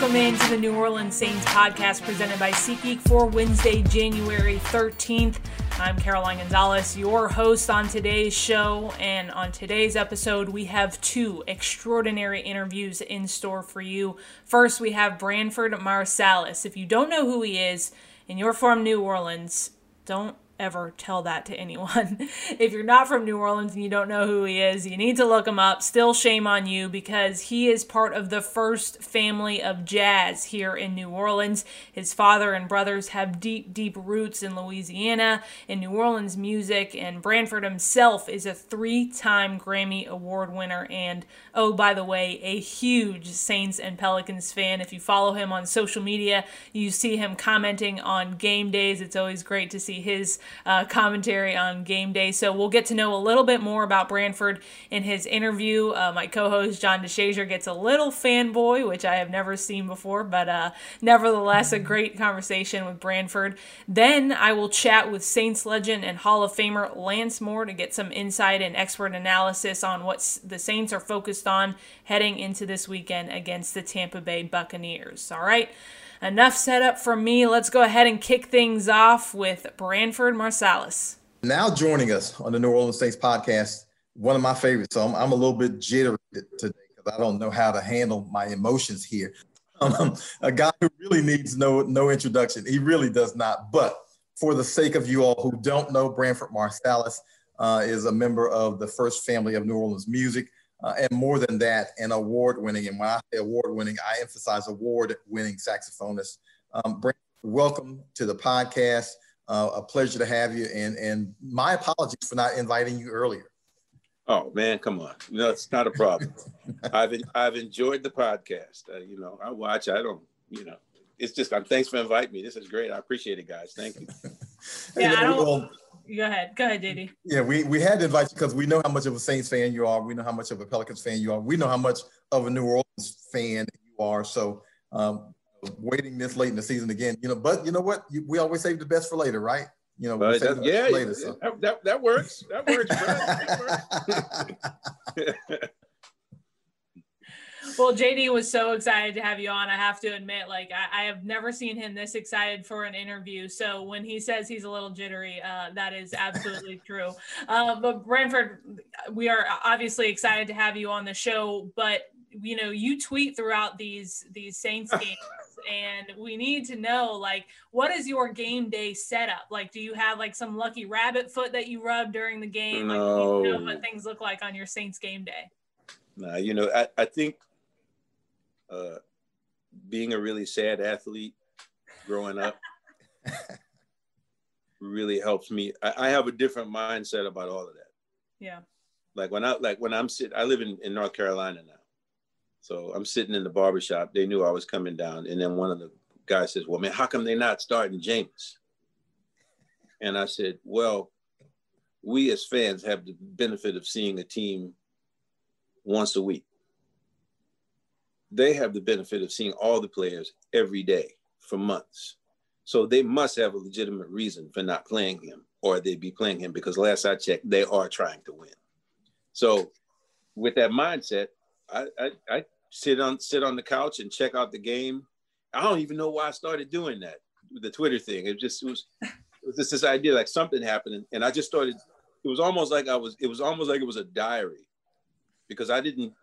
welcome into the New Orleans Saints podcast presented by SeatGeek for Wednesday, January 13th. I'm Caroline Gonzalez, your host on today's show. And on today's episode, we have two extraordinary interviews in store for you. First, we have Branford Marsalis. If you don't know who he is and you're from New Orleans, don't ever tell that to anyone. if you're not from New Orleans and you don't know who he is, you need to look him up. Still shame on you because he is part of the first family of jazz here in New Orleans. His father and brothers have deep, deep roots in Louisiana in New Orleans music, and Branford himself is a three time Grammy Award winner and, oh, by the way, a huge Saints and Pelicans fan. If you follow him on social media, you see him commenting on game days. It's always great to see his uh, commentary on game day. So we'll get to know a little bit more about Branford in his interview. Uh, my co host, John DeShazier, gets a little fanboy, which I have never seen before, but uh, nevertheless, a great conversation with Branford. Then I will chat with Saints legend and Hall of Famer Lance Moore to get some insight and expert analysis on what the Saints are focused on heading into this weekend against the Tampa Bay Buccaneers. All right enough setup from me. Let's go ahead and kick things off with Branford Marsalis. Now joining us on the New Orleans Saints podcast, one of my favorites. So I'm, I'm a little bit jittery today because I don't know how to handle my emotions here. Um, a guy who really needs no no introduction. He really does not. But for the sake of you all who don't know, Branford Marsalis uh, is a member of the first family of New Orleans music. Uh, and more than that, an award winning, and when I say award winning, I emphasize award winning saxophonist. Um, Brent, welcome to the podcast. Uh, a pleasure to have you. And, and my apologies for not inviting you earlier. Oh man, come on! No, it's not a problem. I've I've enjoyed the podcast. Uh, you know, I watch. I don't. You know, it's just. I'm. Thanks for inviting me. This is great. I appreciate it, guys. Thank you. yeah, I don't. Go ahead. Go ahead, Didi. Yeah, we, we had to invite you because we know how much of a Saints fan you are. We know how much of a Pelicans fan you are. We know how much of a New Orleans fan you are. So um, waiting this late in the season again, you know, but you know what? You, we always save the best for later, right? You know, that, yeah, later, so. that, that, that works. That works. That works. Well, JD was so excited to have you on. I have to admit, like I, I, have never seen him this excited for an interview. So when he says he's a little jittery, uh, that is absolutely true. Uh, but Branford, we are obviously excited to have you on the show. But you know, you tweet throughout these these Saints games. and we need to know like what is your game day setup like do you have like some lucky rabbit foot that you rub during the game no. like you know what things look like on your saints game day nah, you know I, I think uh, being a really sad athlete growing up really helps me. I, I, have a different mindset about all of that. Yeah. Like when I like when I'm sitting, I live in, in North Carolina now. So I'm sitting in the barbershop. They knew I was coming down. And then one of the guys says, Well, man, how come they're not starting James? And I said, Well, we as fans have the benefit of seeing a team once a week they have the benefit of seeing all the players every day for months. So they must have a legitimate reason for not playing him, or they'd be playing him because last I checked, they are trying to win. So with that mindset, I, I, I sit on sit on the couch and check out the game. I don't even know why I started doing that. The Twitter thing. It just it was it was just this idea like something happened, and I just started. It was almost like I was. It was almost like it was a diary, because I didn't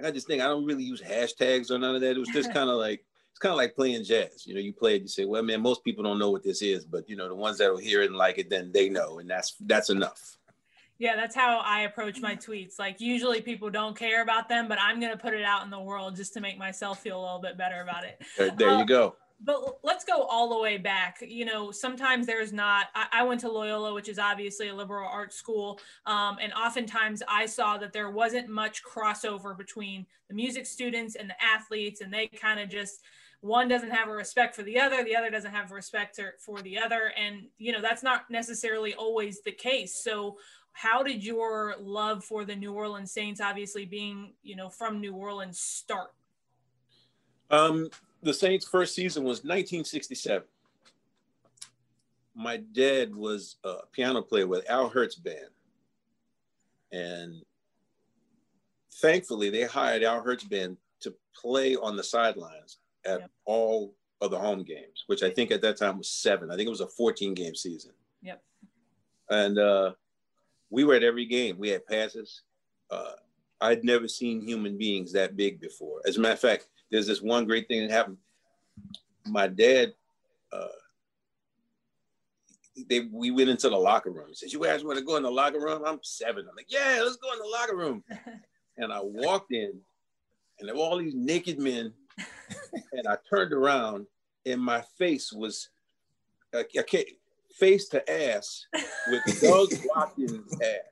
I got this thing. I don't really use hashtags or none of that. It was just kind of like it's kind of like playing jazz. You know, you play it, you say, "Well, man, most people don't know what this is," but you know, the ones that'll hear it and like it, then they know, and that's that's enough. Yeah, that's how I approach my tweets. Like usually people don't care about them, but I'm gonna put it out in the world just to make myself feel a little bit better about it. There, there you uh, go but let's go all the way back. You know, sometimes there's not. I, I went to Loyola, which is obviously a liberal arts school, um, and oftentimes I saw that there wasn't much crossover between the music students and the athletes, and they kind of just one doesn't have a respect for the other, the other doesn't have respect for the other, and you know that's not necessarily always the case. So how did your love for the New Orleans Saints, obviously being you know from New Orleans, start? Um, the Saints' first season was 1967. My dad was a piano player with Al Hirt's band. And thankfully, they hired Al Hirt's band to play on the sidelines at yep. all of the home games, which I think at that time was seven. I think it was a 14 game season. Yep. And uh, we were at every game. We had passes. Uh, I'd never seen human beings that big before. As a matter of fact, there's this one great thing that happened. My dad, uh, they we went into the locker room. He says, "You guys want to go in the locker room?" I'm seven. I'm like, "Yeah, let's go in the locker room." and I walked in, and there were all these naked men. and I turned around, and my face was, I, I can't, face to ass with Doug Atkins' ass.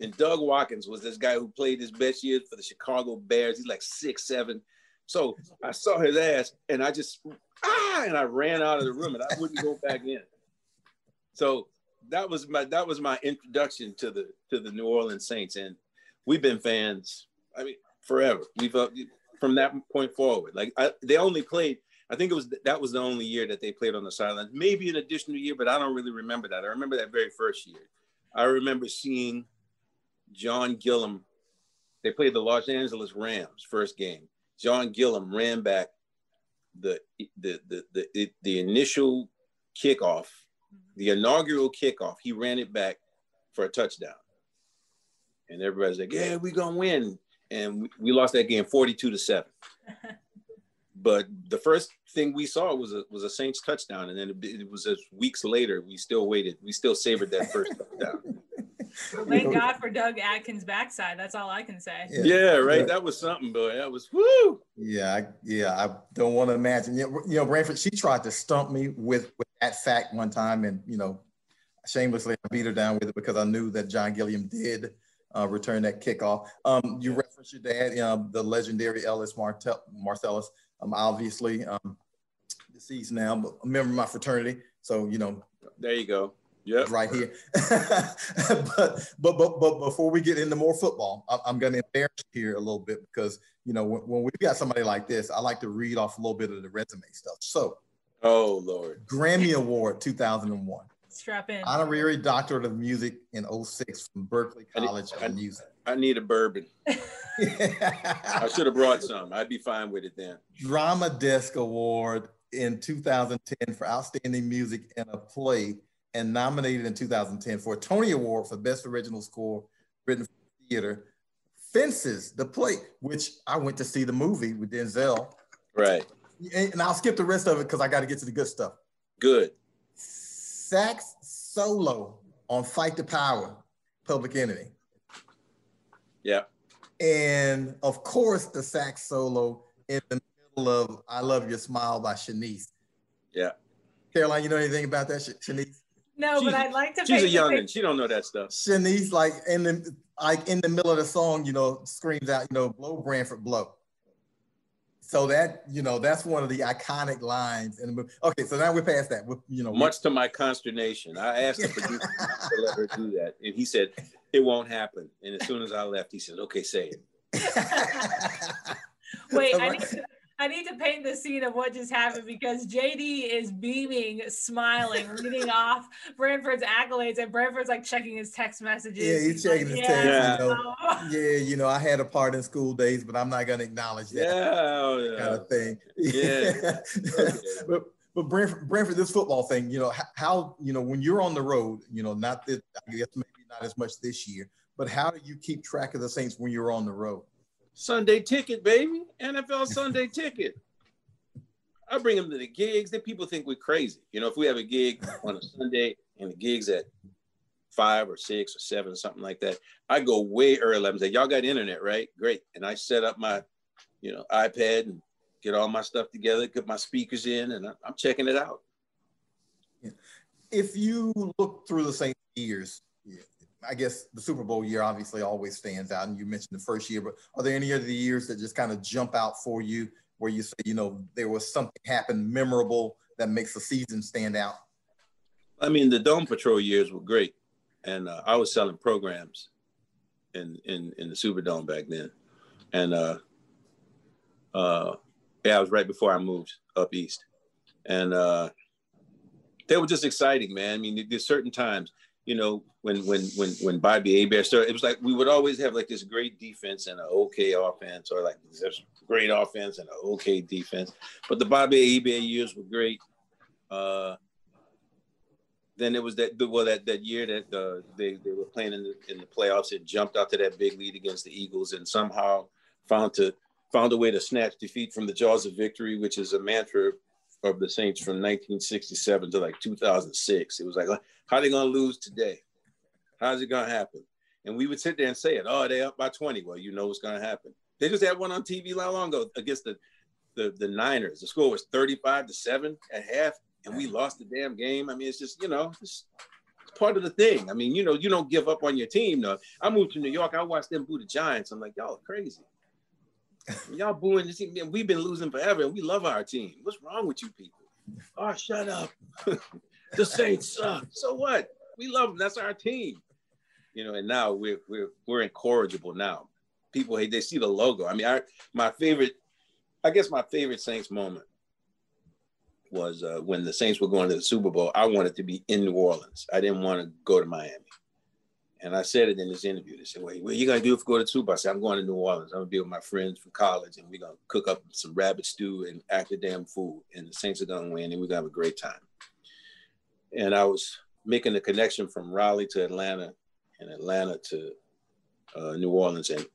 And Doug Atkins was this guy who played his best years for the Chicago Bears. He's like six seven. So I saw his ass, and I just ah, and I ran out of the room, and I wouldn't go back in. So that was my that was my introduction to the to the New Orleans Saints, and we've been fans. I mean, forever. We've uh, from that point forward. Like I, they only played. I think it was that was the only year that they played on the sidelines. Maybe an additional year, but I don't really remember that. I remember that very first year. I remember seeing John Gilliam. They played the Los Angeles Rams first game. John Gilliam ran back the the the the, the initial kickoff, the inaugural kickoff. He ran it back for a touchdown, and everybody's like, "Yeah, we're gonna win." And we, lost that game forty-two to seven. but the first thing we saw was a was a Saints touchdown, and then it, it was just weeks later. We still waited. We still savored that first touchdown. Thank God for Doug Atkins' backside. That's all I can say. Yeah, yeah right. Yeah. That was something, boy. That was whoo. Yeah, I, yeah. I don't want to imagine. You know, Branford. She tried to stump me with with that fact one time, and you know, shamelessly I beat her down with it because I knew that John Gilliam did uh, return that kickoff. Um, you referenced your dad, you know, the legendary Ellis Martel- Marsalis. Um, obviously um, deceased now, but a member of my fraternity. So you know, there you go. Yeah, right here. but, but but but before we get into more football, I'm going to embarrass you here a little bit because you know when, when we've got somebody like this, I like to read off a little bit of the resume stuff. So, oh Lord, Grammy Award 2001. Strap in. Honorary Doctorate of Music in 06 from Berklee College I need, of Music. I need a bourbon. I should have brought some. I'd be fine with it then. Drama Desk Award in 2010 for Outstanding Music in a Play and nominated in 2010 for a Tony Award for Best Original Score written for theater. Fences, the play, which I went to see the movie with Denzel. Right. And I'll skip the rest of it because I got to get to the good stuff. Good. Sax solo on Fight the Power, Public Enemy. Yeah. And of course, the sax solo in the middle of I Love Your Smile by Shanice. Yeah. Caroline, you know anything about that, Shanice? No, but I'd like to. She's a youngin. She don't know that stuff. Shanice, like in the like in the middle of the song, you know, screams out, you know, "Blow Branford, blow." So that you know, that's one of the iconic lines in the movie. Okay, so now we're past that. We're, you know, much to my consternation, I asked the producer to let her do that, and he said it won't happen. And as soon as I left, he said, "Okay, say it." Wait, I need, to, I need to paint the scene of what just happened because JD is beaming, smiling, reading off Branford's accolades, and Branford's like checking his text messages. Yeah, he's checking his yeah. text. Yeah. You know, yeah, you know, I had a part in school days, but I'm not going to acknowledge that yeah, oh, yeah. kind of thing. Yeah. okay. but but Branford, Branford, this football thing, you know, how you know when you're on the road, you know, not that I guess maybe not as much this year, but how do you keep track of the Saints when you're on the road? Sunday ticket, baby. NFL Sunday ticket. I bring them to the gigs. Then people think we're crazy. You know, if we have a gig on a Sunday and the gig's at five or six or seven something like that, I go way early. I'm saying, y'all got internet, right? Great. And I set up my, you know, iPad and get all my stuff together, get my speakers in, and I'm checking it out. If you look through the same years, I guess the Super Bowl year obviously always stands out, and you mentioned the first year, but are there any other years that just kind of jump out for you where you say, you know, there was something happened memorable that makes the season stand out? I mean, the Dome Patrol years were great, and uh, I was selling programs in in in the Superdome back then, and uh, uh, yeah, I was right before I moved up east, and uh, they were just exciting, man. I mean, there's certain times you know, when when when when Bobby Hebert started, it was like we would always have like this great defense and an okay offense, or like this great offense and an okay defense. But the Bobby Hebert years were great. Uh, then it was that well that that year that uh, they they were playing in the in the playoffs. It jumped out to that big lead against the Eagles and somehow found to found a way to snatch defeat from the jaws of victory, which is a mantra of the Saints from 1967 to like 2006. It was like, how are they going to lose today? How's it going to happen? And we would sit there and say it. Oh, they up by 20. Well, you know what's going to happen. They just had one on TV not long ago against the, the the Niners. The score was 35 to seven at half, and we lost the damn game. I mean, it's just you know, it's, it's part of the thing. I mean, you know, you don't give up on your team. No, I moved to New York. I watched them boo the Giants. I'm like, y'all crazy. Y'all booing this team. We've been losing forever, and we love our team. What's wrong with you people? Oh, shut up. the Saints suck. So what? We love them. That's our team. You know, and now we're we're we're incorrigible now. People they see the logo. I mean, I my favorite, I guess my favorite Saints moment was uh, when the Saints were going to the Super Bowl. I wanted to be in New Orleans. I didn't want to go to Miami. And I said it in this interview. They said, well, what are you going to do if you go to Super? I said, I'm going to New Orleans. I'm going to be with my friends from college and we're going to cook up some rabbit stew and act a damn fool. And the Saints are to win and we're going to have a great time. And I was making the connection from Raleigh to Atlanta and Atlanta to uh, New Orleans. And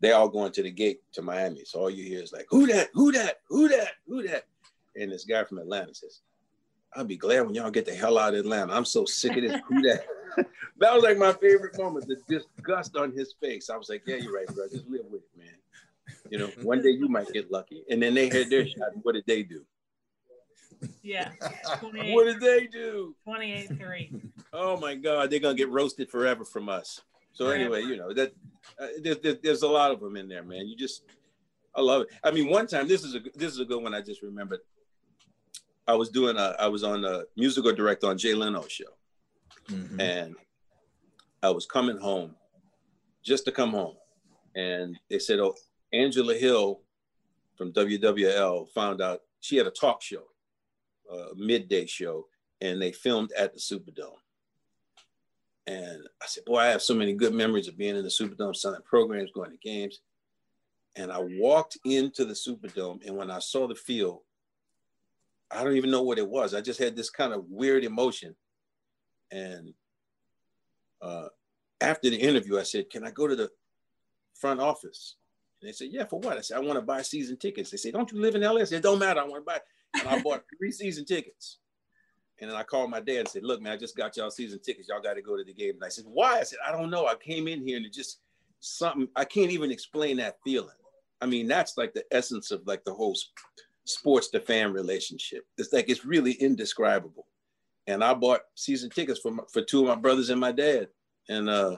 they all going to the gate to Miami. So all you hear is like, who that, who that, who that, who that? And this guy from Atlanta says, I'll be glad when y'all get the hell out of Atlanta. I'm so sick of this, who that. that was like my favorite moment, the disgust on his face. I was like, yeah, you're right, bro. Just live with it, man. You know, one day you might get lucky. And then they had their shot. What did they do? Yeah. What did they do? 28 3. Oh my God. They're going to get roasted forever from us. So, anyway, you know, that uh, there, there, there's a lot of them in there, man. You just, I love it. I mean, one time, this is a this is a good one. I just remembered. I was doing a, I was on a musical director on Jay Leno show, Mm-hmm. And I was coming home just to come home. And they said, Oh, Angela Hill from WWL found out she had a talk show, a midday show, and they filmed at the Superdome. And I said, Boy, I have so many good memories of being in the Superdome, selling programs, going to games. And I walked into the Superdome, and when I saw the field, I don't even know what it was. I just had this kind of weird emotion and uh, after the interview, I said, Can I go to the front office? And they said, Yeah, for what? I said, I want to buy season tickets. They said, Don't you live in LA? I said, It don't matter. I want to buy. And I bought three season tickets. And then I called my dad and said, Look, man, I just got y'all season tickets. Y'all got to go to the game. And I said, Why? I said, I don't know. I came in here and it just something, I can't even explain that feeling. I mean, that's like the essence of like the whole sports to fan relationship. It's like it's really indescribable and I bought season tickets for my, for two of my brothers and my dad. And uh,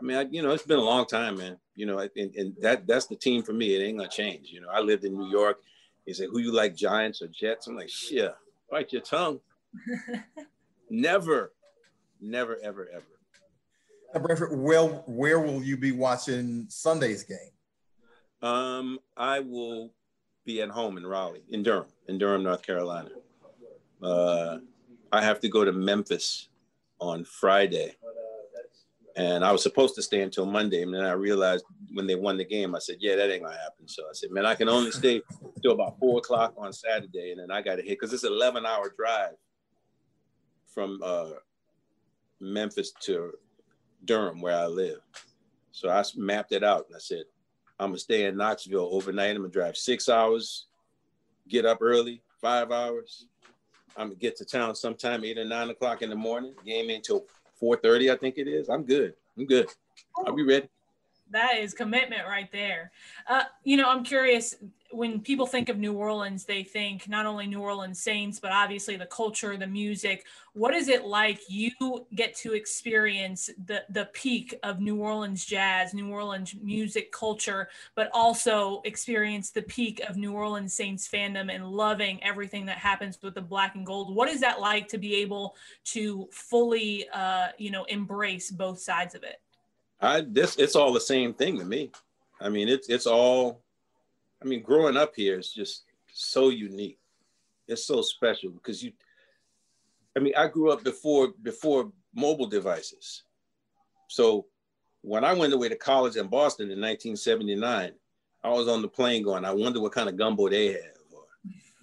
I mean, I, you know, it's been a long time, man. You know, and, and that that's the team for me. It ain't gonna change. You know, I lived in New York. He said, "Who you like, Giants or Jets?" I'm like, "Shit, bite your tongue." never, never, ever, ever. Now, Branford, well, where will you be watching Sunday's game? Um, I will be at home in Raleigh, in Durham, in Durham, North Carolina. Uh, I have to go to Memphis on Friday. And I was supposed to stay until Monday. And then I realized when they won the game, I said, yeah, that ain't gonna happen. So I said, man, I can only stay till about four o'clock on Saturday. And then I got to hit because it's an 11 hour drive from uh, Memphis to Durham, where I live. So I mapped it out and I said, I'm gonna stay in Knoxville overnight. I'm gonna drive six hours, get up early, five hours, I'm get to town sometime eight or nine o'clock in the morning. Game until four thirty, I think it is. I'm good. I'm good. I'll be ready. That is commitment right there. Uh, you know, I'm curious when people think of New Orleans, they think not only New Orleans Saints, but obviously the culture, the music. What is it like you get to experience the the peak of New Orleans jazz, New Orleans music culture, but also experience the peak of New Orleans Saints fandom and loving everything that happens with the black and gold? What is that like to be able to fully, uh, you know, embrace both sides of it? I this it's all the same thing to me. I mean, it's it's all I mean, growing up here is just so unique. It's so special because you. I mean, I grew up before before mobile devices. So when I went away to college in Boston in 1979, I was on the plane going, I wonder what kind of gumbo they have, or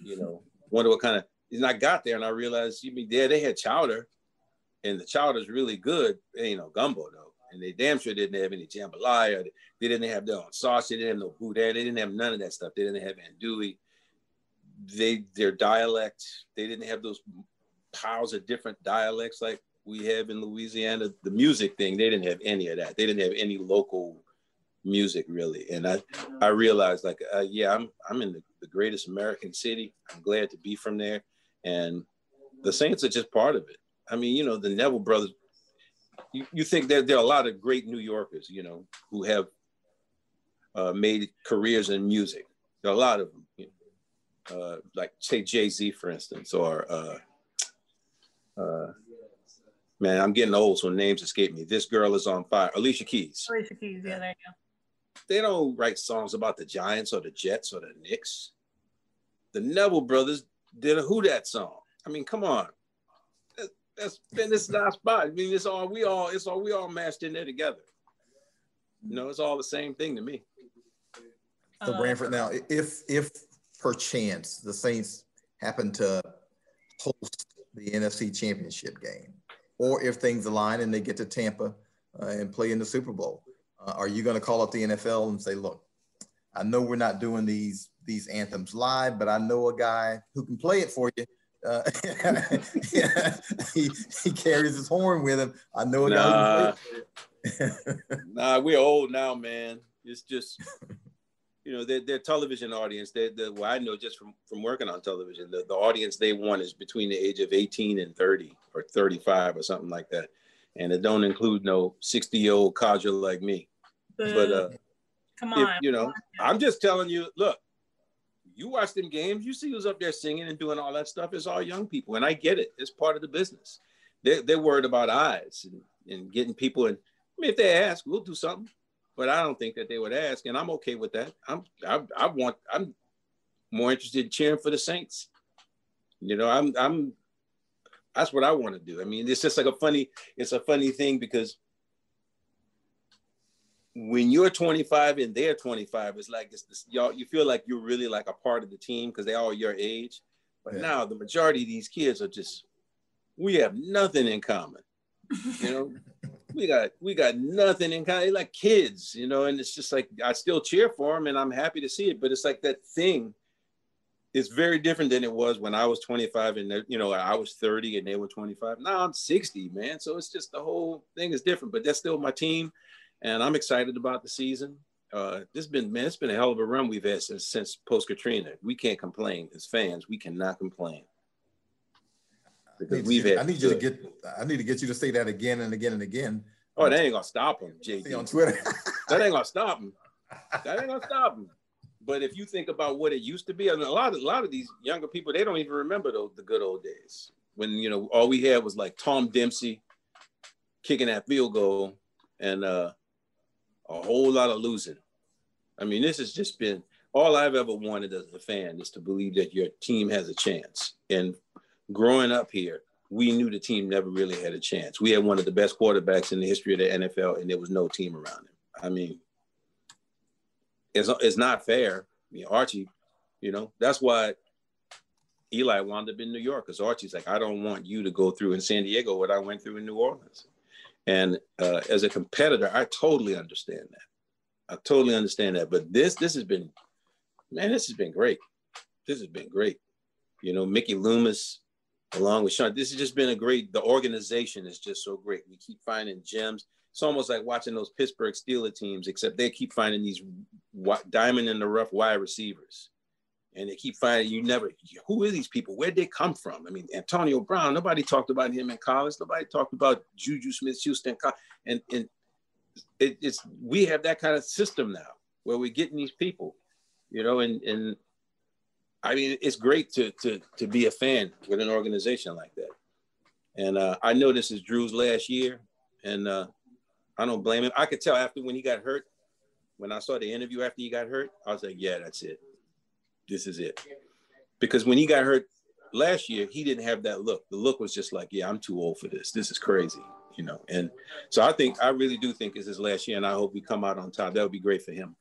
you know, wonder what kind of. And I got there and I realized, you mean, there they had chowder, and the chowder's really good. It ain't no gumbo though, and they damn sure didn't have any jambalaya. They didn't have their own sauce. They didn't have no boudin. They didn't have none of that stuff. They didn't have andouille. They their dialect. They didn't have those piles of different dialects like we have in Louisiana. The music thing, they didn't have any of that. They didn't have any local music really. And I, I realized like, uh, yeah, I'm, I'm in the, the greatest American city. I'm glad to be from there. And the Saints are just part of it. I mean, you know, the Neville brothers, you, you think that there are a lot of great New Yorkers, you know, who have uh, made careers in music. There are a lot of them, you know, uh, like say Jay-Z, for instance, or uh, uh, man, I'm getting old, so names escape me. This girl is on fire. Alicia Keys. Alicia Keys, yeah, there you go. They don't write songs about the Giants or the Jets or the Knicks. The Neville brothers did a Who Dat song. I mean, come on. That's been this is our spot. I mean, it's all we all it's all we all mashed in there together. You know, it's all the same thing to me. So uh, Branford, now if if perchance the Saints happen to host the NFC Championship game, or if things align and they get to Tampa uh, and play in the Super Bowl, uh, are you going to call up the NFL and say, "Look, I know we're not doing these these anthems live, but I know a guy who can play it for you." Uh, he, he carries his horn with him. I know a nah. nah, we're old now, man. It's just you know, their, their television audience, they the well, I know just from, from working on television, the, the audience they want is between the age of 18 and 30 or 35 or something like that. And it don't include no 60 year old codger like me. But uh, come on, if, you know, I'm just telling you, look, you watch them games, you see who's up there singing and doing all that stuff. It's all young people. And I get it. It's part of the business. They're, they're worried about eyes and, and getting people. And I mean, if they ask, we'll do something but I don't think that they would ask, and I'm okay with that. I'm I, I want I'm more interested in cheering for the Saints. You know, I'm I'm that's what I want to do. I mean, it's just like a funny it's a funny thing because when you're 25 and they're 25, it's like it's this, y'all you feel like you're really like a part of the team because they're all your age. But yeah. now the majority of these kids are just we have nothing in common. You know, we got we got nothing in common. Like kids, you know, and it's just like I still cheer for them, and I'm happy to see it. But it's like that thing is very different than it was when I was 25 and you know I was 30 and they were 25. Now I'm 60, man. So it's just the whole thing is different. But that's still my team, and I'm excited about the season. Uh, this has been man, it's been a hell of a run we've had since since post Katrina. We can't complain as fans. We cannot complain because we've had. I need you to get. I need to get you to say that again and again and again. Oh, that ain't gonna stop him, JD. On Twitter, that ain't gonna stop him. That ain't gonna stop him. But if you think about what it used to be, and a lot of a lot of these younger people, they don't even remember the, the good old days when you know all we had was like Tom Dempsey kicking that field goal and uh, a whole lot of losing. I mean, this has just been all I've ever wanted as a fan is to believe that your team has a chance. And growing up here, we knew the team never really had a chance. We had one of the best quarterbacks in the history of the NFL, and there was no team around him. I mean, it's, it's not fair. I mean, Archie, you know, that's why Eli wound up in New York because Archie's like, I don't want you to go through in San Diego what I went through in New Orleans. And uh, as a competitor, I totally understand that. I totally understand that. But this, this has been, man, this has been great. This has been great. You know, Mickey Loomis, along with Sean. This has just been a great, the organization is just so great. We keep finding gems. It's almost like watching those Pittsburgh Steelers teams, except they keep finding these diamond in the rough wide receivers. And they keep finding you never, who are these people? Where'd they come from? I mean, Antonio Brown, nobody talked about him in college. Nobody talked about Juju Smith Schuster. And, and it, it's, we have that kind of system now where we're getting these people, you know, and, and I mean, it's great to to to be a fan with an organization like that. And uh, I know this is Drew's last year, and uh, I don't blame him. I could tell after when he got hurt, when I saw the interview after he got hurt, I was like, yeah, that's it. This is it. Because when he got hurt last year, he didn't have that look. The look was just like, yeah, I'm too old for this. This is crazy. you know. And so I think I really do think it's his last year, and I hope we come out on top. That would be great for him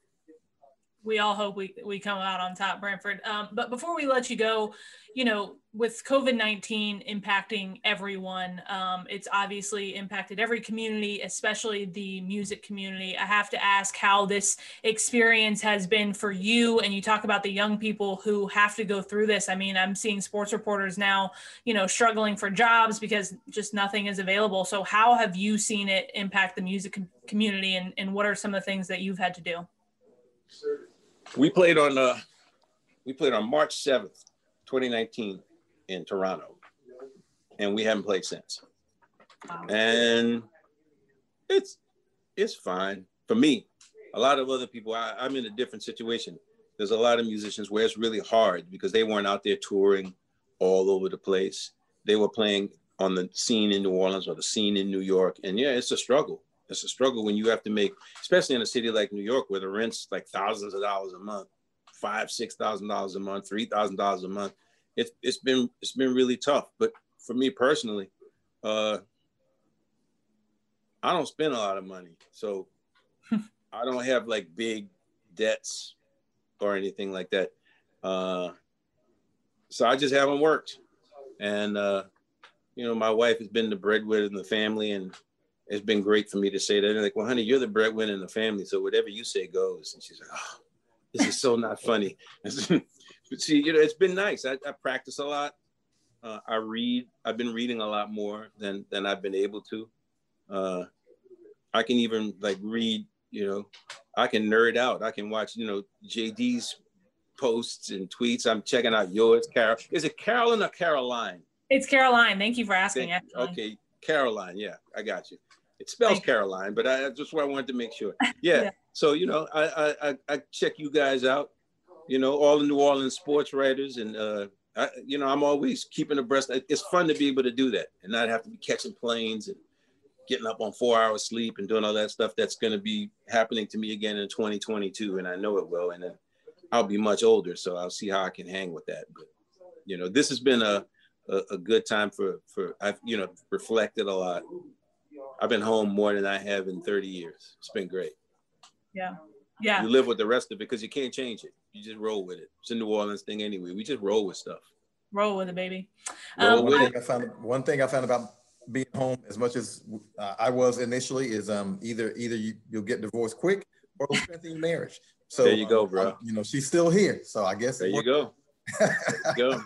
we all hope we, we come out on top, Branford. Um, but before we let you go, you know, with COVID 19 impacting everyone, um, it's obviously impacted every community, especially the music community. I have to ask how this experience has been for you. And you talk about the young people who have to go through this. I mean, I'm seeing sports reporters now, you know, struggling for jobs because just nothing is available. So, how have you seen it impact the music community, and, and what are some of the things that you've had to do? We played on uh, we played on March 7th, 2019 in Toronto. And we haven't played since. Wow. And it's it's fine for me. A lot of other people, I, I'm in a different situation. There's a lot of musicians where it's really hard because they weren't out there touring all over the place. They were playing on the scene in New Orleans or the scene in New York. And yeah, it's a struggle it's a struggle when you have to make, especially in a city like New York, where the rent's like thousands of dollars a month, five, six thousand dollars a month, three thousand dollars a month. It's it's been it's been really tough. But for me personally, uh, I don't spend a lot of money, so I don't have like big debts or anything like that. Uh, so I just haven't worked, and uh, you know, my wife has been the breadwinner in the family, and it's been great for me to say that. And like, well, honey, you're the breadwinner in the family, so whatever you say goes. And she's like, oh, this is so not funny. but see, you know, it's been nice. I, I practice a lot. Uh, I read. I've been reading a lot more than than I've been able to. Uh, I can even like read. You know, I can nerd out. I can watch. You know, JD's posts and tweets. I'm checking out yours, Carol. Is it Carolyn or Caroline? It's Caroline. Thank you for asking. Thank, okay, Caroline. Yeah, I got you. It spells Caroline, but I just what I wanted to make sure. Yeah. yeah. So you know, I, I I check you guys out. You know, all the New Orleans sports writers, and uh, I, you know, I'm always keeping abreast. It's fun to be able to do that and not have to be catching planes and getting up on four hours sleep and doing all that stuff. That's going to be happening to me again in 2022, and I know it will. And then I'll be much older, so I'll see how I can hang with that. But you know, this has been a a, a good time for for I've you know reflected a lot I've been home more than I have in 30 years. It's been great. Yeah. Yeah. You live with the rest of it because you can't change it. You just roll with it. It's a New Orleans thing anyway. We just roll with stuff. Roll with it, baby. Um, one, thing I found, one thing I found about being home as much as uh, I was initially is um, either either you, will get divorced quick or strengthen your marriage. So there you go, um, bro. you know, she's still here. So I guess there you go. there you go.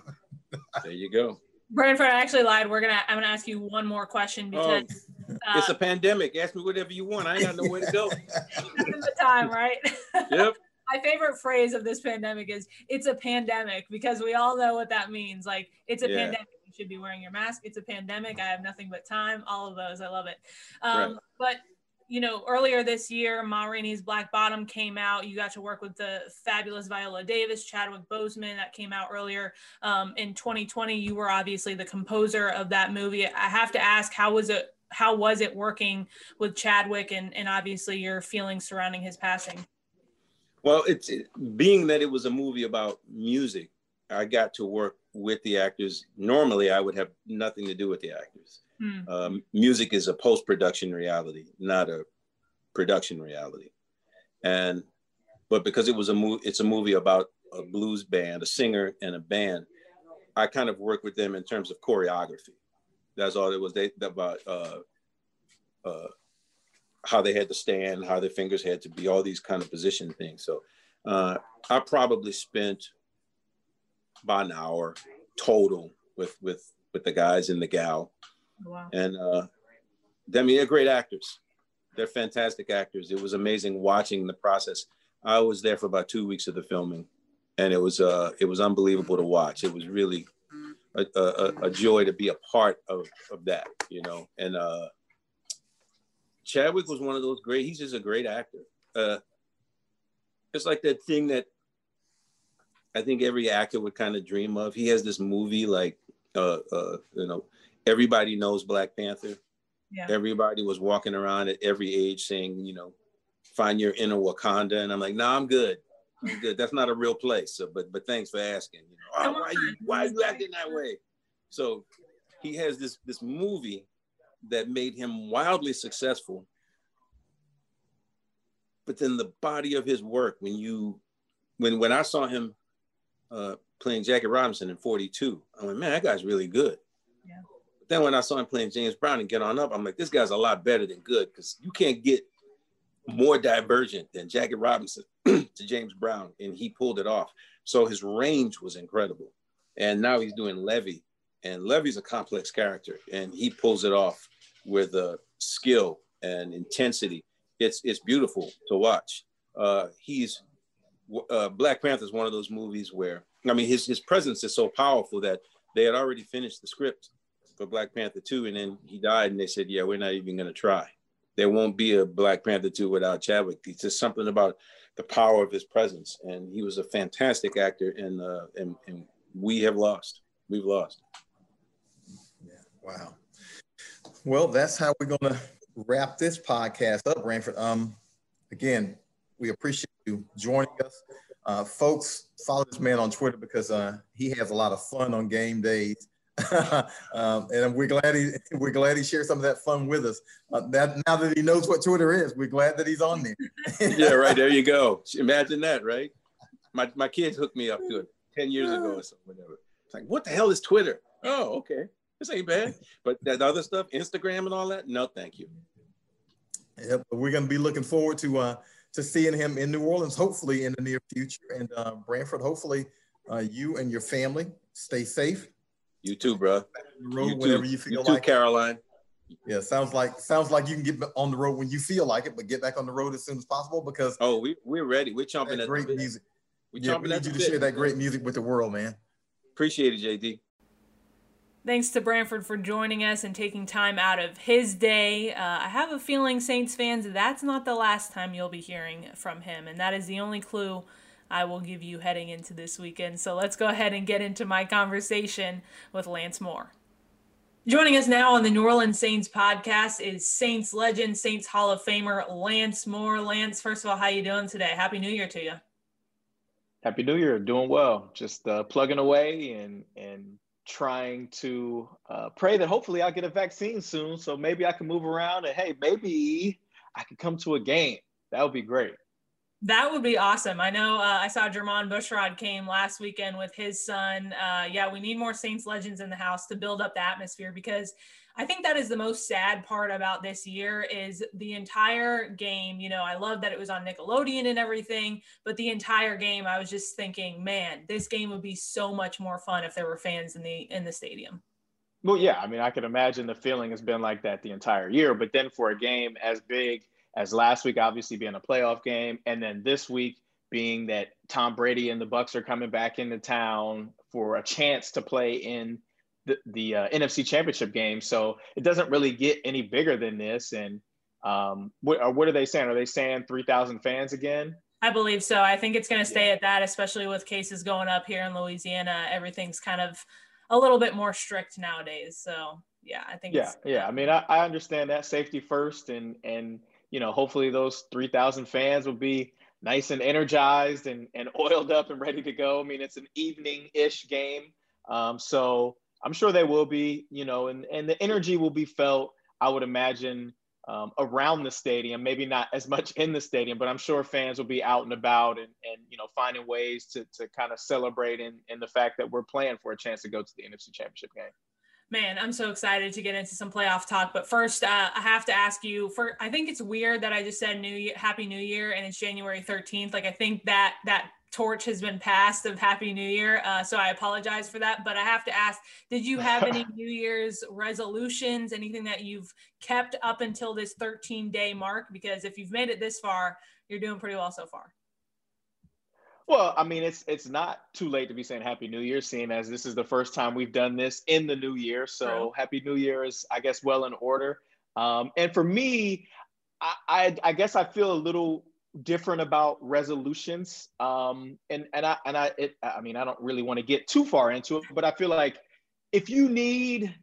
There you go. Branford, I actually lied. We're gonna. I'm gonna ask you one more question oh, because uh, it's a pandemic. Ask me whatever you want. I ain't got nowhere to go. the time, right? Yep. My favorite phrase of this pandemic is "it's a pandemic" because we all know what that means. Like it's a yeah. pandemic. You should be wearing your mask. It's a pandemic. I have nothing but time. All of those. I love it. Um, right. But you know, earlier this year, Ma Rainey's Black Bottom came out. You got to work with the fabulous Viola Davis, Chadwick Boseman, that came out earlier um, in 2020. You were obviously the composer of that movie. I have to ask, how was it? How was it working with Chadwick, and and obviously your feelings surrounding his passing? Well, it's it, being that it was a movie about music. I got to work with the actors. Normally, I would have nothing to do with the actors Hmm. Um, music is a post production reality, not a production reality. And but because it was a movie, it's a movie about a blues band, a singer and a band. I kind of worked with them in terms of choreography. That's all it was. They about uh, uh, how they had to stand, how their fingers had to be, all these kind of position things. So uh, I probably spent about an hour total with with with the guys and the gal Wow. And uh, I mean, they're great actors. They're fantastic actors. It was amazing watching the process. I was there for about two weeks of the filming, and it was uh, it was unbelievable to watch. It was really a, a, a joy to be a part of, of that, you know. And uh, Chadwick was one of those great. He's just a great actor. Uh, it's like that thing that I think every actor would kind of dream of. He has this movie like, uh, uh, you know, everybody knows Black Panther. Yeah. Everybody was walking around at every age saying, you know, find your inner Wakanda. And I'm like, no, nah, I'm good. I'm good. That's not a real place. So, but but thanks for asking. You know, oh, why you why are you acting that way? So he has this this movie that made him wildly successful. But then the body of his work, when you, when when I saw him uh, playing Jackie Robinson in 42, I went, man, that guy's really good. Yeah. Then when I saw him playing James Brown and get on up, I'm like, this guy's a lot better than good because you can't get more divergent than Jackie Robinson to James Brown, and he pulled it off. So his range was incredible. And now he's doing Levee, and Levee's a complex character, and he pulls it off with a skill and intensity. It's it's beautiful to watch. Uh, he's uh, Black Panther is one of those movies where I mean his his presence is so powerful that they had already finished the script for Black Panther 2, and then he died, and they said, "Yeah, we're not even going to try." There won't be a Black Panther 2 without Chadwick. It's just something about the power of his presence, and he was a fantastic actor, and uh, and, and we have lost. We've lost. Yeah. Wow. Well, that's how we're going to wrap this podcast up, Branford. Um, again, we appreciate you joining us. Uh, folks, follow this man on Twitter because uh, he has a lot of fun on game days. um, and we're glad he we're glad he shared some of that fun with us. Uh, that now that he knows what Twitter is, we're glad that he's on there. yeah, right there you go. Imagine that, right? My my kids hooked me up to it ten years ago or something, whatever. It's like, what the hell is Twitter? Oh, okay, this ain't bad. But that other stuff, Instagram and all that, no, thank you. Yep, we're gonna be looking forward to uh to seeing him in New Orleans, hopefully in the near future. And uh, Branford, hopefully uh, you and your family stay safe you too, bro. road you whenever too. you feel you too, like Caroline. Yeah, sounds like sounds like you can get on the road when you feel like it, but get back on the road as soon as possible because oh, we we're ready. We're chomping at great music. We yeah, we need you to share that great music with the world, man. Appreciate it, JD. Thanks to Branford for joining us and taking time out of his day. Uh, I have a feeling, Saints fans, that's not the last time you'll be hearing from him, and that is the only clue I will give you heading into this weekend. So let's go ahead and get into my conversation with Lance Moore. Joining us now on the New Orleans Saints podcast is Saints legend, Saints Hall of Famer Lance Moore. Lance, first of all, how you doing today? Happy New Year to you. Happy New Year. Doing well. Just uh, plugging away and and trying to uh, pray that hopefully I'll get a vaccine soon, so maybe I can move around and hey, maybe I can come to a game. That would be great. That would be awesome. I know uh, I saw Jermon Bushrod came last weekend with his son. Uh, yeah, we need more Saints legends in the house to build up the atmosphere because I think that is the most sad part about this year is the entire game. You know, I love that it was on Nickelodeon and everything, but the entire game, I was just thinking, man, this game would be so much more fun if there were fans in the in the stadium. Well, yeah, I mean, I can imagine the feeling has been like that the entire year, but then for a game as big as last week obviously being a playoff game, and then this week being that Tom Brady and the Bucs are coming back into town for a chance to play in the, the uh, NFC Championship game. So it doesn't really get any bigger than this. And um, what, uh, what are they saying? Are they saying 3,000 fans again? I believe so. I think it's going to stay yeah. at that, especially with cases going up here in Louisiana. Everything's kind of a little bit more strict nowadays. So yeah, I think. Yeah, yeah. I mean, I, I understand that safety first, and and you know, hopefully those 3,000 fans will be nice and energized and, and oiled up and ready to go. I mean, it's an evening ish game. Um, so I'm sure they will be, you know, and, and the energy will be felt, I would imagine, um, around the stadium, maybe not as much in the stadium, but I'm sure fans will be out and about and, and you know, finding ways to, to kind of celebrate in, in the fact that we're playing for a chance to go to the NFC Championship game. Man, I'm so excited to get into some playoff talk. But first, uh, I have to ask you. For I think it's weird that I just said New Year, Happy New Year, and it's January 13th. Like I think that that torch has been passed of Happy New Year. Uh, so I apologize for that. But I have to ask: Did you have any New Year's resolutions? Anything that you've kept up until this 13 day mark? Because if you've made it this far, you're doing pretty well so far. Well, I mean, it's it's not too late to be saying Happy New Year, seeing as this is the first time we've done this in the new year. So Happy New Year is, I guess, well in order. Um, and for me, I, I, I guess I feel a little different about resolutions. Um, and and I and I it, I mean, I don't really want to get too far into it, but I feel like if you need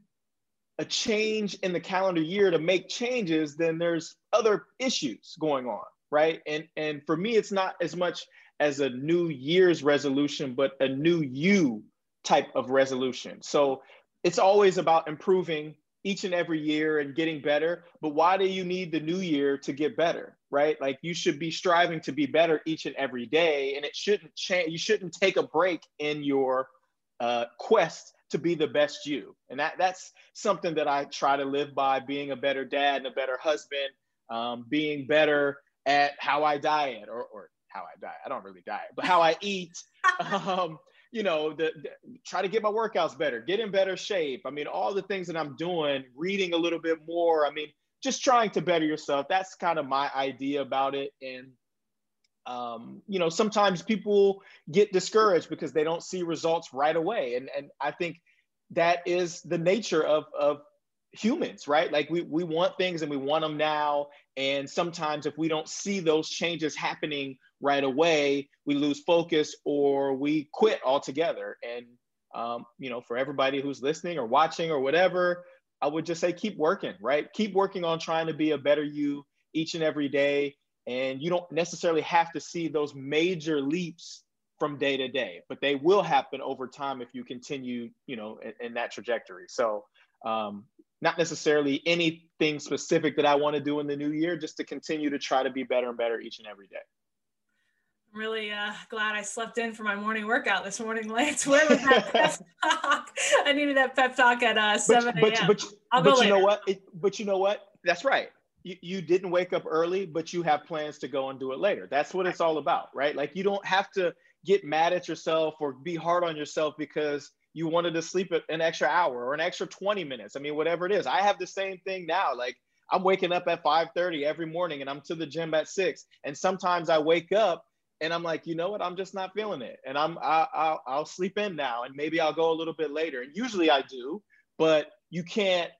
a change in the calendar year to make changes, then there's other issues going on, right? And and for me, it's not as much as a new year's resolution, but a new you type of resolution. So it's always about improving each and every year and getting better, but why do you need the new year to get better, right? Like you should be striving to be better each and every day, and it shouldn't change. You shouldn't take a break in your uh, quest to be the best you, and that that's something that I try to live by: being a better dad and a better husband, um, being better at how I diet or, or how I diet. I don't really diet, but how I eat. um, you know, the, the, try to get my workouts better, get in better shape. I mean, all the things that I'm doing, reading a little bit more. I mean, just trying to better yourself. That's kind of my idea about it. And, um, you know, sometimes people get discouraged because they don't see results right away. And, and I think that is the nature of, of humans, right? Like we, we want things and we want them now. And sometimes if we don't see those changes happening right away, we lose focus or we quit altogether. And, um, you know, for everybody who's listening or watching or whatever, I would just say keep working, right? Keep working on trying to be a better you each and every day. And you don't necessarily have to see those major leaps from day to day, but they will happen over time if you continue, you know, in, in that trajectory. So, um, not necessarily anything specific that I want to do in the new year, just to continue to try to be better and better each and every day I'm really uh, glad I slept in for my morning workout this morning, Lance. Where was that pep talk? I needed that pep talk at uh, 7 a.m. But, but, I'll but go you later. know what? It, but you know what? That's right. You, you didn't wake up early, but you have plans to go and do it later. That's what it's all about, right? Like you don't have to get mad at yourself or be hard on yourself because you wanted to sleep an extra hour or an extra 20 minutes. I mean, whatever it is. I have the same thing now. Like I'm waking up at 5:30 every morning and I'm to the gym at 6. And sometimes I wake up and I'm like, you know what? I'm just not feeling it, and I'm I, I'll, I'll sleep in now, and maybe I'll go a little bit later. And usually I do, but you can't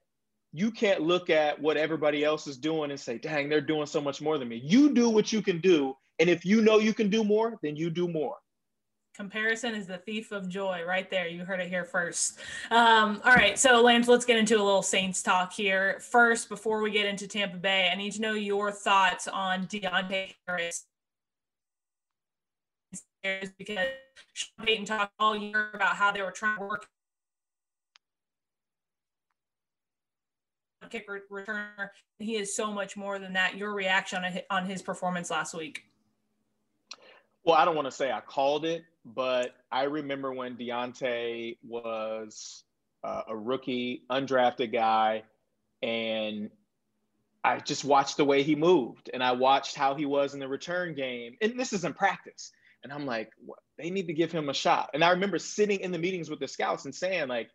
you can't look at what everybody else is doing and say, dang, they're doing so much more than me. You do what you can do, and if you know you can do more, then you do more. Comparison is the thief of joy, right there. You heard it here first. Um, all right, so Lance, let's get into a little Saints talk here. First, before we get into Tampa Bay, I need to know your thoughts on Deonte Harris because Sean Payton talked all year about how they were trying to work kick returner. He is so much more than that. Your reaction on his performance last week? Well, I don't want to say I called it, but I remember when Deonte was uh, a rookie, undrafted guy, and I just watched the way he moved, and I watched how he was in the return game. And this is in practice. And I'm like, what? they need to give him a shot. And I remember sitting in the meetings with the scouts and saying, like,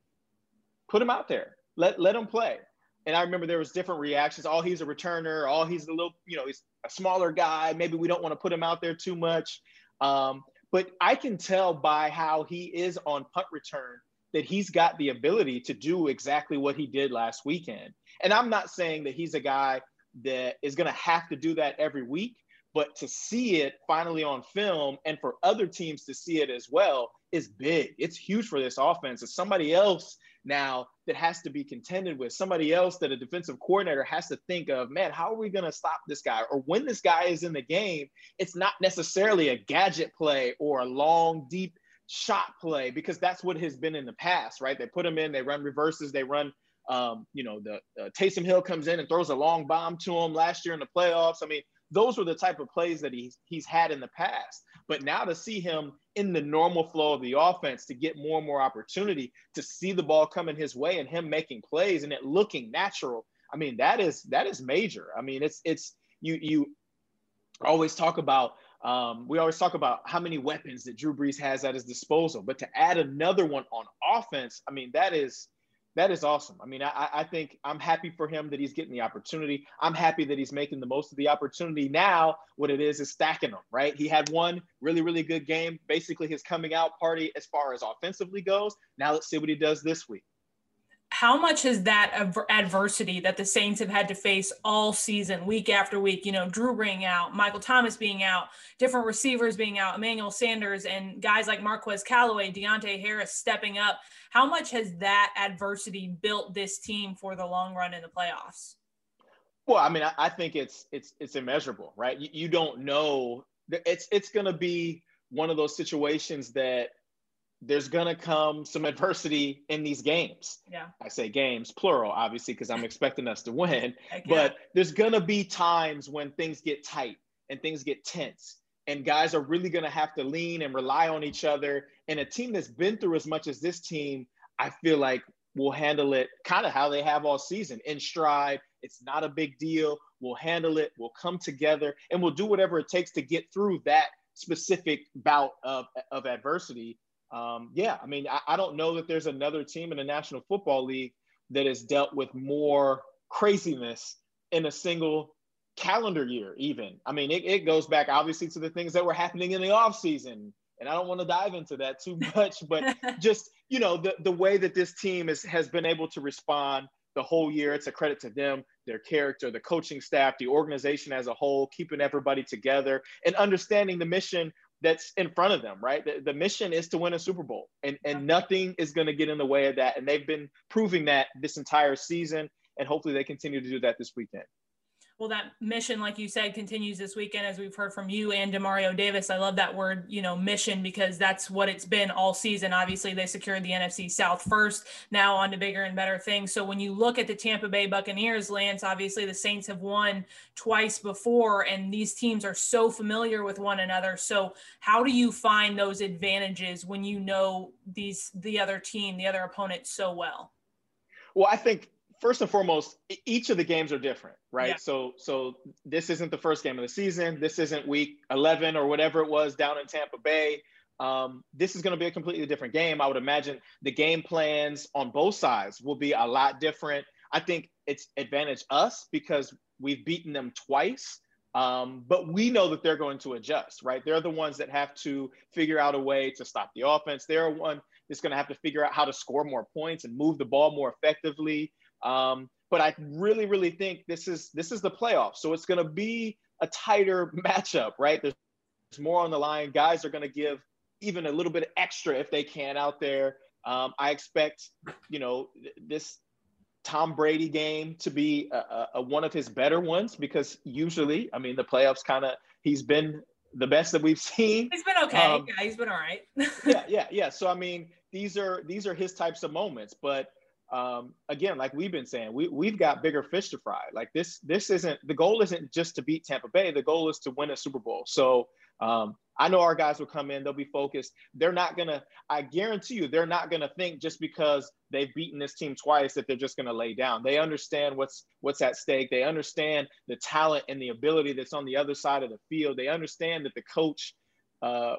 put him out there, let let him play. And I remember there was different reactions. Oh, he's a returner. Oh, he's a little, you know, he's a smaller guy. Maybe we don't want to put him out there too much. Um, but I can tell by how he is on punt return that he's got the ability to do exactly what he did last weekend. And I'm not saying that he's a guy that is going to have to do that every week, but to see it finally on film and for other teams to see it as well is big. It's huge for this offense. If somebody else now that has to be contended with, somebody else that a defensive coordinator has to think of, man, how are we going to stop this guy? Or when this guy is in the game, it's not necessarily a gadget play or a long, deep shot play because that's what has been in the past, right? They put him in, they run reverses, they run um, you know, the uh, Taysom Hill comes in and throws a long bomb to him last year in the playoffs. I mean, those were the type of plays that he's he's had in the past. But now to see him in the normal flow of the offense, to get more and more opportunity, to see the ball coming his way and him making plays and it looking natural. I mean, that is that is major. I mean, it's it's you you always talk about um, we always talk about how many weapons that Drew Brees has at his disposal, but to add another one on offense, I mean, that is that is awesome. I mean, I, I think I'm happy for him that he's getting the opportunity. I'm happy that he's making the most of the opportunity. Now, what it is is stacking them, right? He had one really, really good game, basically his coming out party as far as offensively goes. Now, let's see what he does this week how much has that adversity that the Saints have had to face all season, week after week, you know, Drew being out, Michael Thomas being out, different receivers being out, Emmanuel Sanders, and guys like Marquez Callaway, Deonte Harris stepping up. How much has that adversity built this team for the long run in the playoffs? Well, I mean, I, I think it's it's it's immeasurable, right? You, you don't know. It's it's going to be one of those situations that there's gonna come some adversity in these games. Yeah. I say games, plural, obviously, because I'm expecting us to win. But there's gonna be times when things get tight and things get tense. And guys are really gonna have to lean and rely on each other. And a team that's been through as much as this team, I feel like will handle it kind of how they have all season in stride. It's not a big deal. We'll handle it. We'll come together and we'll do whatever it takes to get through that specific bout of, of adversity um, yeah, I mean, I, I don't know that there's another team in the National Football League that has dealt with more craziness in a single calendar year, even. I mean, it, it goes back obviously to the things that were happening in the offseason. And I don't want to dive into that too much, but just, you know, the, the way that this team is, has been able to respond the whole year, it's a credit to them, their character, the coaching staff, the organization as a whole, keeping everybody together and understanding the mission that's in front of them, right? The, the mission is to win a Super Bowl, and, and nothing is going to get in the way of that. And they've been proving that this entire season, and hopefully they continue to do that this weekend well, that mission, like you said, continues this weekend, as we've heard from you and Demario Davis. I love that word, you know, mission, because that's what it's been all season. Obviously, they secured the NFC South first, now on to bigger and better things. So when you look at the Tampa Bay Buccaneers, Lance, obviously the Saints have won twice before, and these teams are so familiar with one another. So how do you find those advantages when you know these the other team, the other opponent so well? Well, I think first and foremost, each of the games are different, right? Yeah. So so this isn't the first game of the season. This isn't week 11 or whatever it was down in Tampa Bay. Um, this is going to be a completely different game. I would imagine the game plans on both sides will be a lot different. I think it's advantage us because we've beaten them twice. Um, but we know that they're going to adjust, right? They're the ones that have to figure out a way to stop the offense. They're one that's going to have to figure out how to score more points and move the ball more effectively. Um, but I really, really think this is this is the playoffs, so it's going to be a tighter matchup, right? There's, more on the line. Guys are going to give even a little bit extra if they can out there. Um, I expect, you know, this Tom Brady game to be a, a, one of his better ones because usually, I mean, the playoffs kind of he's been the best that we've seen. He's been okay. Um, yeah, he's been all right. yeah, yeah, yeah. So I mean, these are these are his types of moments, but um, again, like we've been saying, we we've got bigger fish to fry. Like this, this isn't the goal. Isn't just to beat Tampa Bay. The goal is to win a Super Bowl. So um, I know our guys will come in. They'll be focused. They're not gonna. I guarantee you, they're not gonna think just because they've beaten this team twice that they're just gonna lay down. They understand what's what's at stake. They understand the talent and the ability that's on the other side of the field. They understand that the coach. Uh,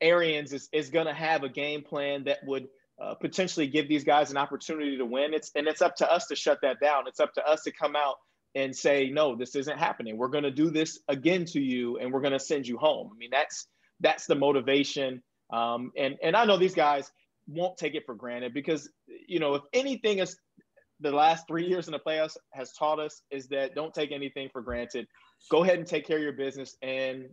Arians is, is to have a game plan that would uh, potentially give these guys an opportunity to win. It's and it's up to us to shut that down. It's up to us to come out and say, no, this isn't happening. We're going to do this again to you, and we're going to send you home. I mean, that's that's the motivation. Um, and and I know these guys won't take it for granted because you know if anything is the last three years in the playoffs has taught us is that don't take anything for granted. Go ahead and take care of your business, and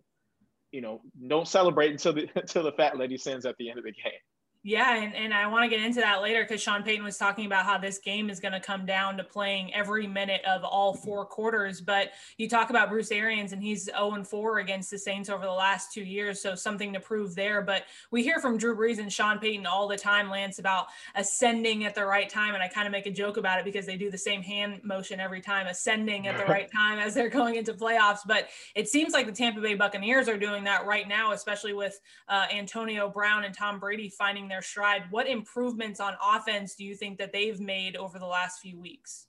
you know don't celebrate until the until the fat lady sends at the end of the game. Yeah, and, and I want to get into that later because Sean Payton was talking about how this game is going to come down to playing every minute of all four quarters. But you talk about Bruce Arians, and he's 0 4 against the Saints over the last two years, so something to prove there. But we hear from Drew Brees and Sean Payton all the time, Lance, about ascending at the right time. And I kind of make a joke about it because they do the same hand motion every time, ascending at the right time as they're going into playoffs. But it seems like the Tampa Bay Buccaneers are doing that right now, especially with uh, Antonio Brown and Tom Brady finding their stride. What improvements on offense do you think that they've made over the last few weeks?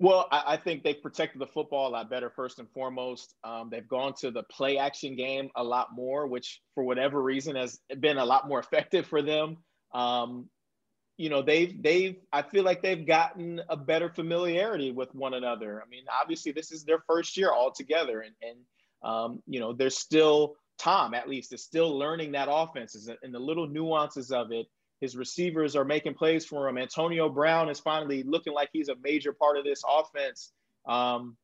Well, I, I think they've protected the football a lot better, first and foremost. Um, they've gone to the play action game a lot more, which for whatever reason has been a lot more effective for them. Um, you know, they've they've I feel like they've gotten a better familiarity with one another. I mean, obviously this is their first year all together, and and um, you know, they're still Tom, at least, is still learning that offense and the little nuances of it. His receivers are making plays for him. Antonio Brown is finally looking like he's a major part of this offense. Um,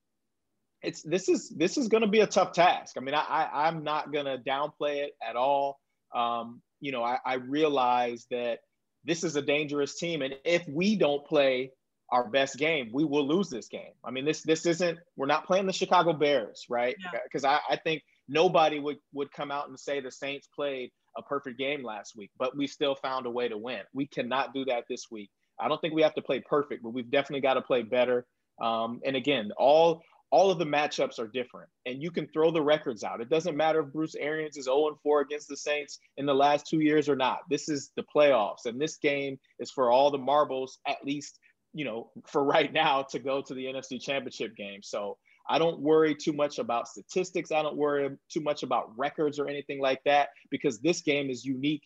it's this is this is going to be a tough task. I mean, I, I am not going to downplay it at all. Um, you know, I, I realize that this is a dangerous team, and if we don't play our best game, we will lose this game. I mean, this this isn't we're not playing the Chicago Bears, right? Because yeah. I, I think nobody would would come out and say the Saints played a perfect game last week, but we still found a way to win. We cannot do that this week. I don't think we have to play perfect, but we've definitely got to play better. Um, and again, all all of the matchups are different, and you can throw the records out. It doesn't matter if Bruce Arians is 0 4 against the Saints in the last two years or not. This is the playoffs, and this game is for all the marbles, at least you know, for right now, to go to the NFC Championship game. So I don't worry too much about statistics. I don't worry too much about records or anything like that because this game is unique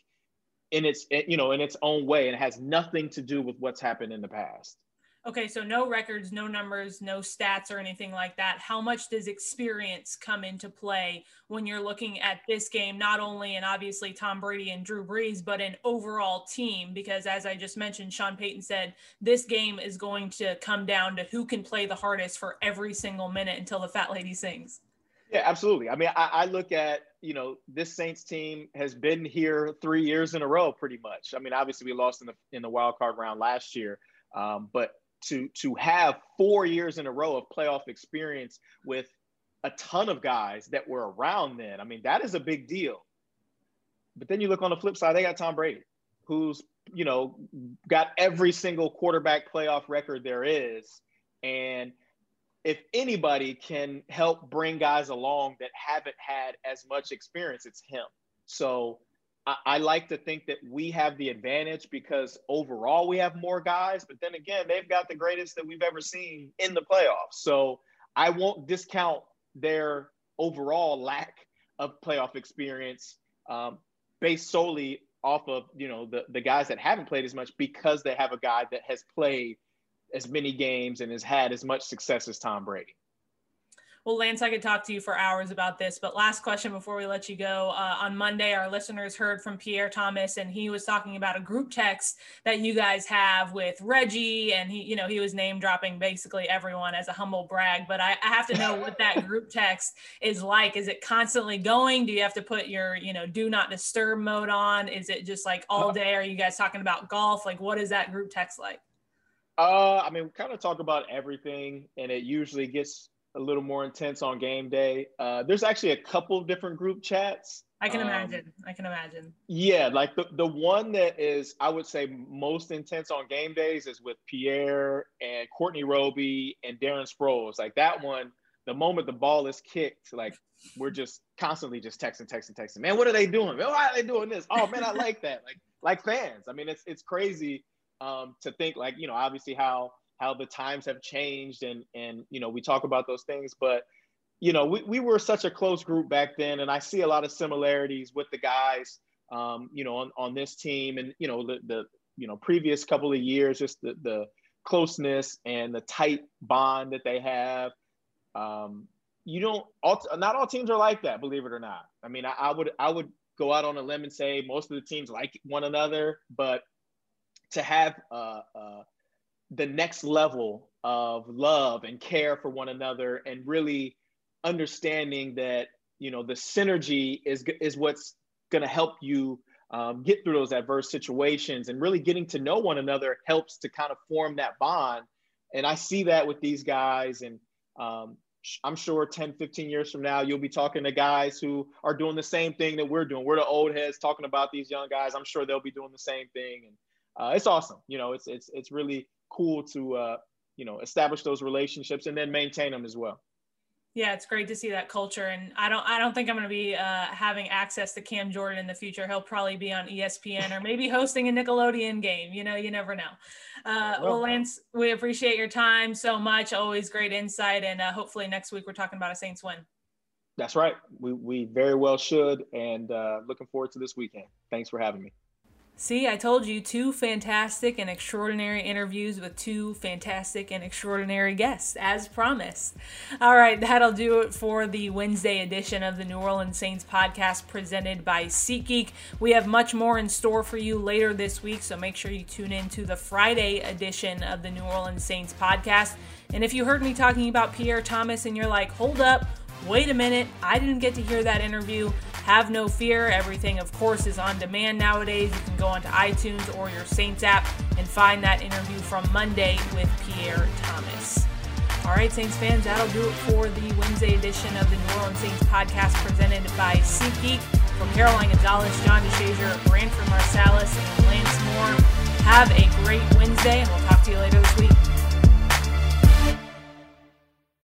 in its you know in its own way and it has nothing to do with what's happened in the past. Okay, so no records, no numbers, no stats or anything like that. How much does experience come into play when you're looking at this game, not only in obviously Tom Brady and Drew Brees, but an overall team? Because as I just mentioned, Sean Payton said this game is going to come down to who can play the hardest for every single minute until the fat lady sings. Yeah, absolutely. I mean, I, I look at you know this Saints team has been here three years in a row, pretty much. I mean, obviously we lost in the in the wild card round last year, um, but to to have four years in a row of playoff experience with a ton of guys that were around then. I mean, that is a big deal. But then you look on the flip side, they got Tom Brady, who's, you know, got every single quarterback playoff record there is. And if anybody can help bring guys along that haven't had as much experience, it's him. So I, like to think that we have the advantage because overall we have more guys, but then again, they've got the greatest that we've ever seen in the playoffs. So I won't discount their overall lack of playoff experience um, based solely off of you know the, the guys that haven't played as much because they have a guy that has played as many games and has had as much success as Tom Brady. Well, Lance, I could talk to you for hours about this, but last question before we let you go. Uh, on Monday, our listeners heard from Pierre Thomas, and he was talking about a group text that you guys have with Reggie, and he, you know, he was name dropping basically everyone as a humble brag. But I, I have to know what that group text is like. Is it constantly going? Do you have to put your, you know, do not disturb mode on? Is it just like all day? Are you guys talking about golf? Like, what is that group text like? Uh, I mean, we kind of talk about everything, and it usually gets a little more intense on game day. Uh, there's actually a couple different group chats. I can um, imagine. I can imagine. Yeah, like the, the one that is, I would say, most intense on game days is with Pierre and Courtney Roby and Darren Sproles. Like that one, the moment the ball is kicked, like we're just constantly just texting, texting, texting. Man, what are they doing? Man, why are they doing this? Oh man, I like that. Like like fans. I mean, it's it's crazy um, to think like you know obviously how how the times have changed and and you know we talk about those things but you know we, we were such a close group back then and i see a lot of similarities with the guys um, you know on, on this team and you know the the you know previous couple of years just the the closeness and the tight bond that they have. Um, you don't all, not all teams are like that believe it or not. I mean I, I would i would go out on a limb and say most of the teams like one another but to have uh, uh, the next level of love and care for one another and really understanding that you know the synergy is is what's going to help you um, get through those adverse situations and really getting to know one another helps to kind of form that bond. And i see that with these guys and um, i'm sure 10 15 years from now you'll be talking to guys who are doing the same thing that we're doing. We're the old heads talking about these young guys. I'm sure they'll be doing the same thing. And uh, it's awesome. You know it's it's it's really cool to uh, you know establish those relationships and then maintain them as well. Yeah, it's great to see that culture, and I don't I don't think I'm going to be uh, having access to Cam Jordan in the future. He'll probably be on ESPN or maybe hosting a Nickelodeon game. You know, you never know. Uh, well, Lance, we appreciate your time so much. Always great insight, and uh, hopefully next week we're talking about a Saints win. That's right. We we very well should, and uh, looking forward to this weekend. Thanks for having me. See, I told you two fantastic and extraordinary interviews with two fantastic and extraordinary guests, as promised. All right, that'll do it for the Wednesday edition of the New Orleans Saints podcast presented by SeatGeek. We have much more in store for you later this week, so make sure you tune in to the Friday edition of the New Orleans Saints podcast. And if you heard me talking about Pierre Thomas and you're like, hold up, wait a minute, I didn't get to hear that interview. Have no fear. Everything, of course, is on demand nowadays. You can go onto iTunes or your Saints app and find that interview from Monday with Pierre Thomas. All right, Saints fans, that'll do it for the Wednesday edition of the New Orleans Saints podcast presented by SeatGeek. From Caroline Gonzalez, John DeShazier, Branford Marsalis, and Lance Moore, have a great Wednesday, and we'll talk to you later this week.